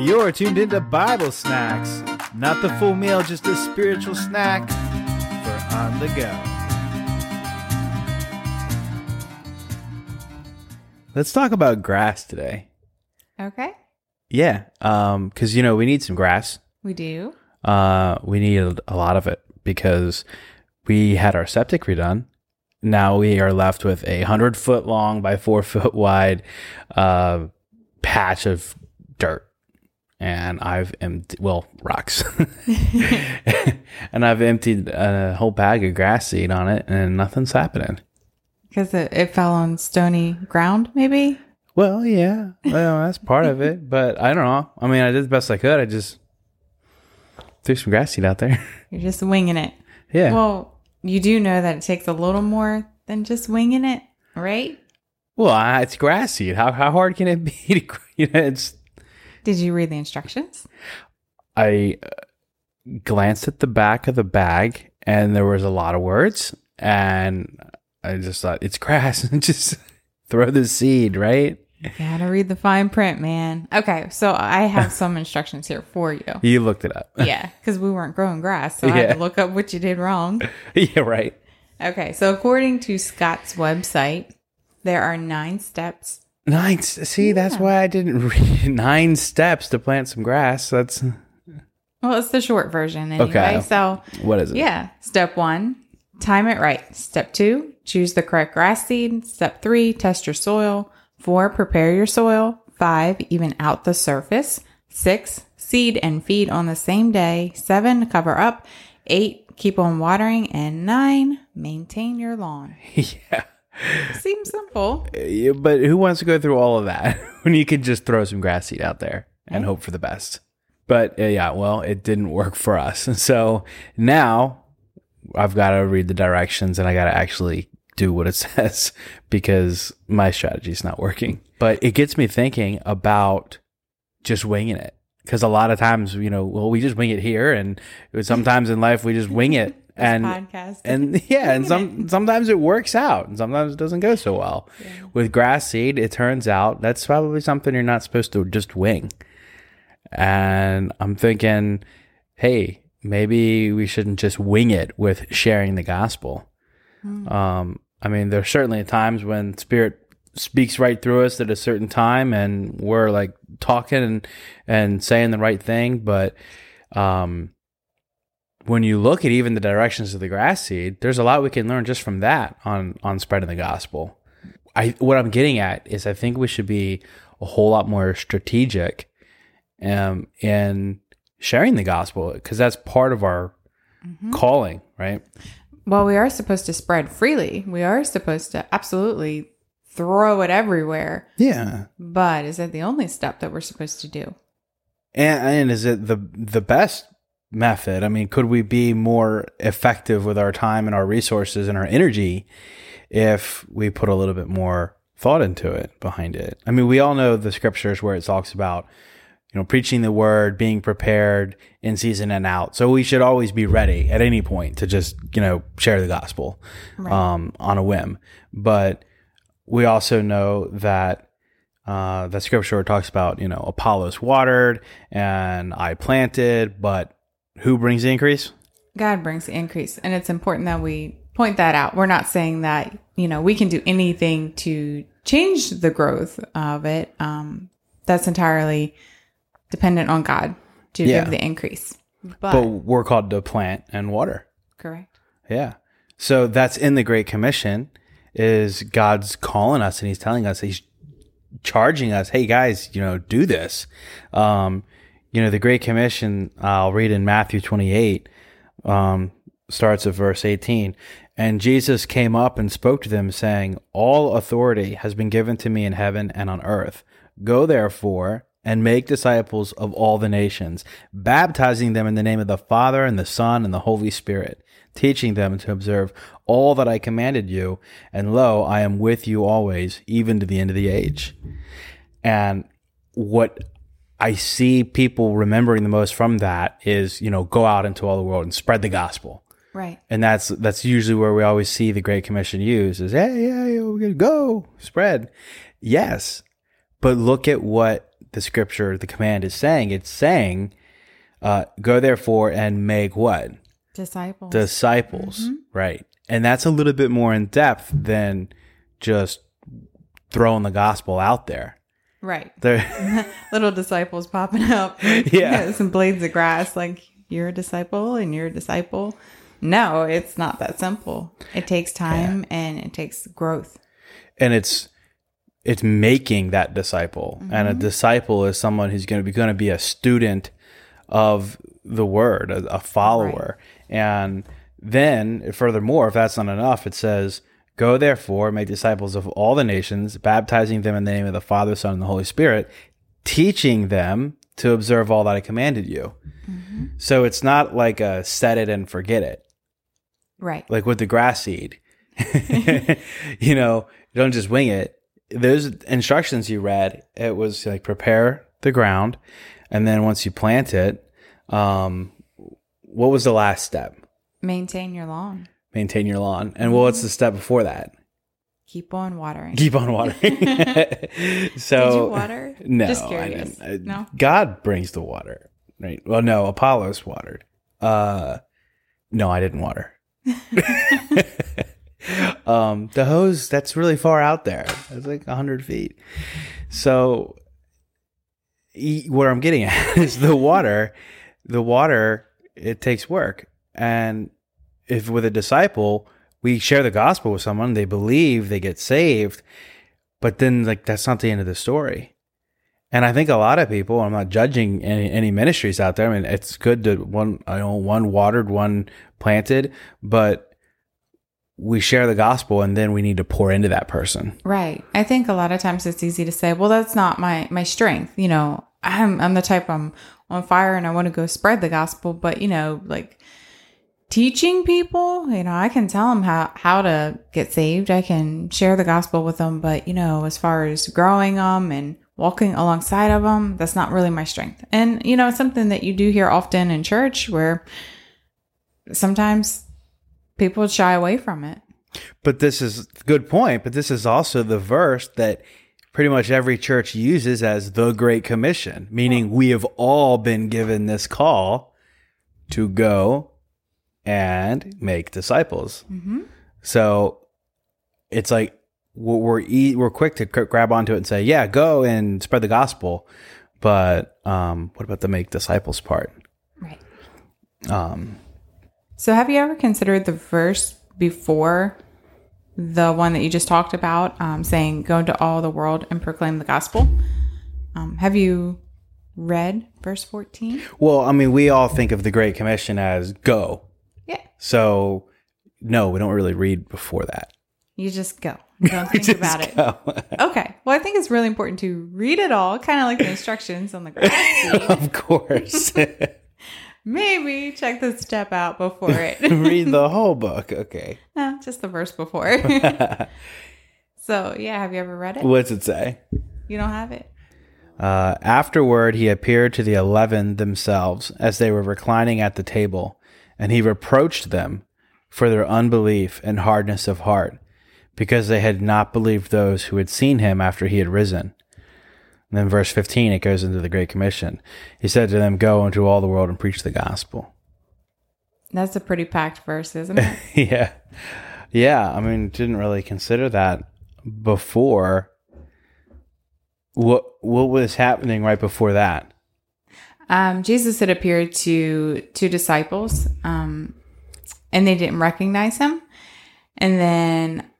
You're tuned into Bible Snacks. Not the full meal, just a spiritual snack for on the go. Let's talk about grass today. Okay. Yeah, um, because you know we need some grass. We do. Uh, we need a lot of it because we had our septic redone. Now we are left with a hundred foot long by four foot wide uh, patch of dirt, and I've emptied well rocks, and I've emptied a whole bag of grass seed on it, and nothing's happening. Because it, it fell on stony ground, maybe? Well, yeah, well that's part of it, but I don't know. I mean, I did the best I could. I just threw some grass seed out there. You're just winging it. yeah. Well, you do know that it takes a little more than just winging it, right? Well, it's grass seed. How how hard can it be? To, you know, it's. Did you read the instructions? I uh, glanced at the back of the bag, and there was a lot of words, and I just thought it's grass, and just throw the seed, right? You gotta read the fine print, man. Okay, so I have some instructions here for you. You looked it up. Yeah, because we weren't growing grass, so I had to look up what you did wrong. yeah, right. Okay, so according to Scott's website, there are nine steps. Nine. See, that's why I didn't read nine steps to plant some grass. That's Well, it's the short version anyway. Okay. So what is it? Yeah. Step one, time it right. Step two, choose the correct grass seed. Step three, test your soil. Four, prepare your soil. Five, even out the surface. Six, seed and feed on the same day. Seven, cover up. Eight, keep on watering. And nine, maintain your lawn. yeah. Seems simple. Yeah, But who wants to go through all of that when you could just throw some grass seed out there and hope for the best? But uh, yeah, well, it didn't work for us. So now I've got to read the directions and I got to actually do what it says because my strategy is not working. But it gets me thinking about just winging it. Because a lot of times, you know, well, we just wing it here, and sometimes in life we just wing it, and and yeah, and some sometimes it works out, and sometimes it doesn't go so well. With grass seed, it turns out that's probably something you're not supposed to just wing. And I'm thinking, hey, maybe we shouldn't just wing it with sharing the gospel. Um, I mean, there's certainly times when Spirit speaks right through us at a certain time, and we're like talking and and saying the right thing, but um, when you look at even the directions of the grass seed, there's a lot we can learn just from that on on spreading the gospel. I what I'm getting at is I think we should be a whole lot more strategic um in sharing the gospel because that's part of our calling, right? Well, we are supposed to spread freely. We are supposed to absolutely throw it everywhere. Yeah. But is that the only step that we're supposed to do? And, and is it the the best method? I mean, could we be more effective with our time and our resources and our energy if we put a little bit more thought into it behind it? I mean, we all know the scriptures where it talks about you know preaching the word, being prepared in season and out. So we should always be ready at any point to just you know share the gospel Right. um, on a whim. But we also know that uh, the scripture talks about, you know, Apollos watered and I planted, but who brings the increase? God brings the increase. And it's important that we point that out. We're not saying that, you know, we can do anything to change the growth of it. Um, that's entirely dependent on God to Yeah. give the increase. But, But we're called to plant and water. correct. Yeah. So that's in the Great Commission is God's calling us and he's telling us he's charging us, hey guys, you know, do this. Um, you know, the Great Commission, I'll read in Matthew 28, um, starts at verse 18. And Jesus came up and spoke to them, saying, All authority has been given to me in heaven and on earth. Go therefore and make disciples of all the nations, baptizing them in the name of the Father and the Son and the Holy Spirit, teaching them to observe all that I commanded you. And lo, I am with you always, even to the end of the age. And what I see people remembering the most from that is, you know, go out into all the world and spread the gospel. Right. And that's that's usually where we always see the Great Commission used is, hey, yeah, yeah, we're gonna go spread. Yes, but look at what the scripture, the command is saying. It's saying, uh, go therefore and make what? Disciples. Disciples. Right. And that's a little bit more in depth than just throwing the gospel out there. Right. There, Little disciples popping up. Yeah. Some blades of grass, like you're a disciple and you're a disciple. No, it's not that simple. It takes time and it takes growth. and it's it's making that disciple and a mm-hmm. disciple is someone who's going to be going to be a student of the word a, a follower and then furthermore if that's not enough it says go therefore make disciples of all the nations baptizing them in the name of the father son and the holy spirit teaching them to observe all that i commanded you so it's not like a set it and forget it Right. like with the grass seed. you know, don't just wing it. Those instructions you read, it was like prepare the ground, and then once you plant it, um, what was the last step? Maintain your lawn. Maintain your lawn. And well, what's the step before that? Keep on watering. Keep on watering. so Did you water? No, Just I curious. didn't. I- No? God brings the water, right? Well, no, Apollos watered. Uh, no, I didn't water. um, the hose that's really far out there. It's like hundred feet. So, e- where I'm getting at is the water. The water it takes work, and if with a disciple we share the gospel with someone, they believe, they get saved, but then like that's not the end of the story. And I think a lot of people, I'm not judging any, any ministries out there. I mean, it's good to one, I know one watered, one planted, but we share the gospel and then we need to pour into that person. Right. I think a lot of times it's easy to say, well, that's not my my strength. You know, I'm I'm the type I'm on fire and I want to go spread the gospel, but you know, like teaching people, you know, I can tell them how how to get saved. I can share the gospel with them, but you know, as far as growing them and walking alongside of them, that's not really my strength. And you know, it's something that you do hear often in church where sometimes people shy away from it. But this is good point. But this is also the verse that pretty much every church uses as the Great Commission, meaning we have all been given this call to go and make disciples. So it's like we're we're, e- we're quick to c- grab onto it and say, "Yeah, go and spread the gospel." But um, what about the make disciples part? Right. Um, So, have you ever considered the verse before the one that you just talked about, um, saying, Go into all the world and proclaim the gospel? Um, have you read verse 14? well, I mean, we all think of the Great Commission as go. Yeah. So no, we don't really read before that. You just go. Don't think about it. Okay. Well, I think it's really important to read it all, kind of like the instructions on the grass of course. Maybe check the step out before it. read the whole book. Okay. no, just the verse before. so, yeah, have you ever read it? What's it say? You don't have it? Uh, afterward, he appeared to the eleven themselves as they were reclining at the table, and he reproached them for their unbelief and hardness of heart, because they had not believed those who had seen him after he had risen. And then, verse 15, it goes into the Great Commission. He said to them, Go into all the world and preach the gospel. That's a pretty packed verse, isn't it? yeah. Yeah. I mean, didn't really consider that before. What what was happening right before that? Um, Jesus had appeared to two disciples, um, and they didn't recognize him. And then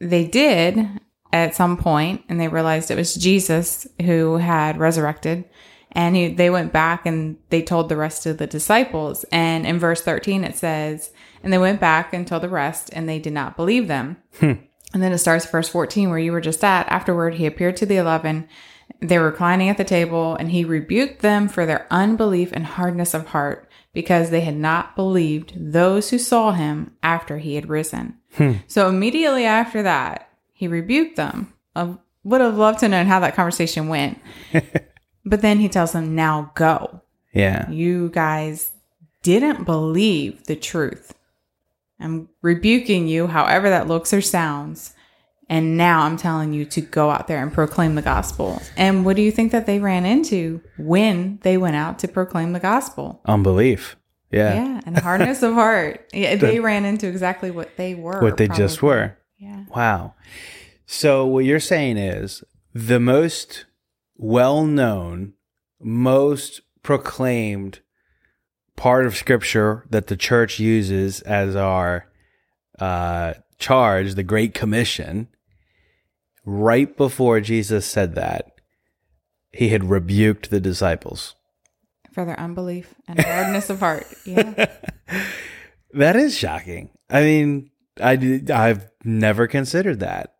they did at some point, and they realized it was Jesus who had resurrected. And he, they went back and they told the rest of the disciples. And in verse 13, it says, And they went back and told the rest, and they did not believe them. And then it starts verse 14 where you were just at. Afterward, he appeared to the 11. They were reclining at the table, and he rebuked them for their unbelief and hardness of heart because they had not believed those who saw him after he had risen. Hmm. So immediately after that, he rebuked them. I would have loved to know how that conversation went. but then he tells them, now go. Yeah. You guys didn't believe the truth. I'm rebuking you, however that looks or sounds. And now I'm telling you to go out there and proclaim the gospel. And what do you think that they ran into when they went out to proclaim the gospel? Unbelief. Yeah. Yeah, and hardness of heart. Yeah, they ran into exactly what they were. What they just were. Yeah. Wow. So what you're saying is the most well-known, most proclaimed part of scripture that the church uses as our uh, charge, the Great Commission, right before Jesus said that, he had rebuked the disciples. For their unbelief and hardness of heart. Yeah. That is shocking. I mean, I I've never considered that.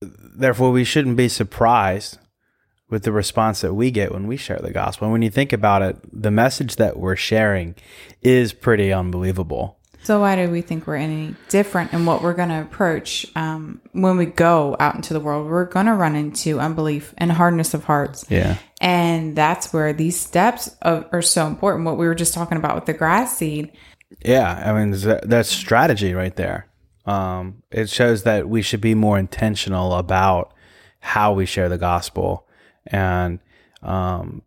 Therefore, we shouldn't be surprised with the response that we get when we share the gospel. And when you think about it, the message that we're sharing is pretty unbelievable. So why do we think we're any different in what we're going to approach um, when we go out into the world? We're going to run into unbelief and hardness of hearts. Yeah. And that's where these steps of, are so important. What we were just talking about with the grass seed. Yeah, I mean that's strategy right there. Um, it shows that we should be more intentional about how we share the gospel, and um,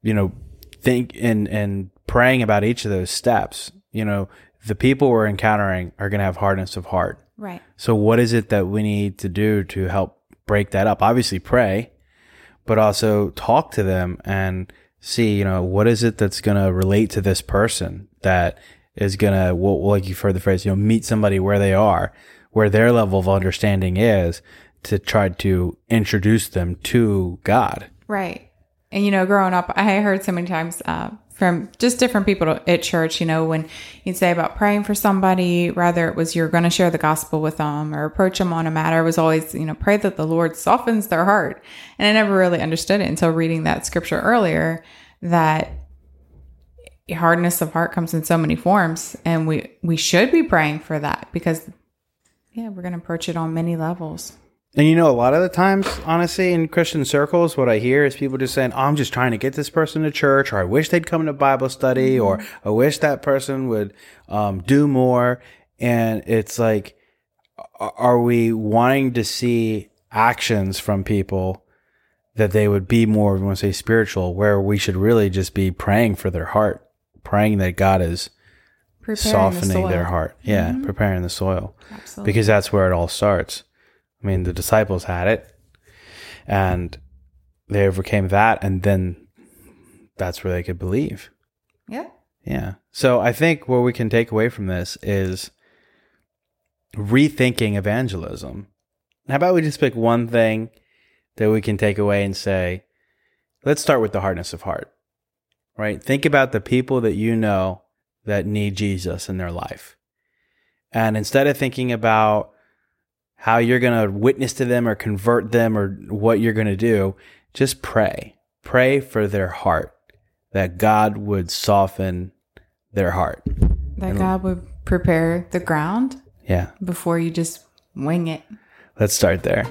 you know, think and and praying about each of those steps. You know, the people we're encountering are going to have hardness of heart. Right. So, what is it that we need to do to help break that up? Obviously, pray, but also talk to them and see, you know, what is it that's going to relate to this person that is going to, well, like you've heard the phrase, you know, meet somebody where they are, where their level of understanding is to try to introduce them to God. Right. And, you know, growing up, I heard so many times uh, from just different people at church, you know, when you'd say about praying for somebody, rather it was you're going to share the gospel with them or approach them on a matter, it was always, you know, pray that the Lord softens their heart. And I never really understood it until reading that scripture earlier that hardness of heart comes in so many forms. And we, we should be praying for that because, yeah, we're going to approach it on many levels. And you know, a lot of the times, honestly, in Christian circles, what I hear is people just saying, oh, I'm just trying to get this person to church, or I wish they'd come to Bible study, or I wish that person would um, do more. And it's like, are we wanting to see actions from people that they would be more, we want to say spiritual, where we should really just be praying for their heart, praying that God is Preparing the softening their heart. Yeah, preparing the soil Absolutely. because that's where it all starts. I mean, the disciples had it and they overcame that, and then that's where they could believe. yeah. Yeah. So I think what we can take away from this is rethinking evangelism. How about we just pick one thing that we can take away and say, let's start with the hardness of heart, right? Think about the people that you know that need Jesus in their life. And instead of thinking about how you're going to witness to them or convert them or what you're going to do, just pray. Pray for their heart that God would soften their heart. That God would prepare the ground Yeah. before you just wing it. Let's start there.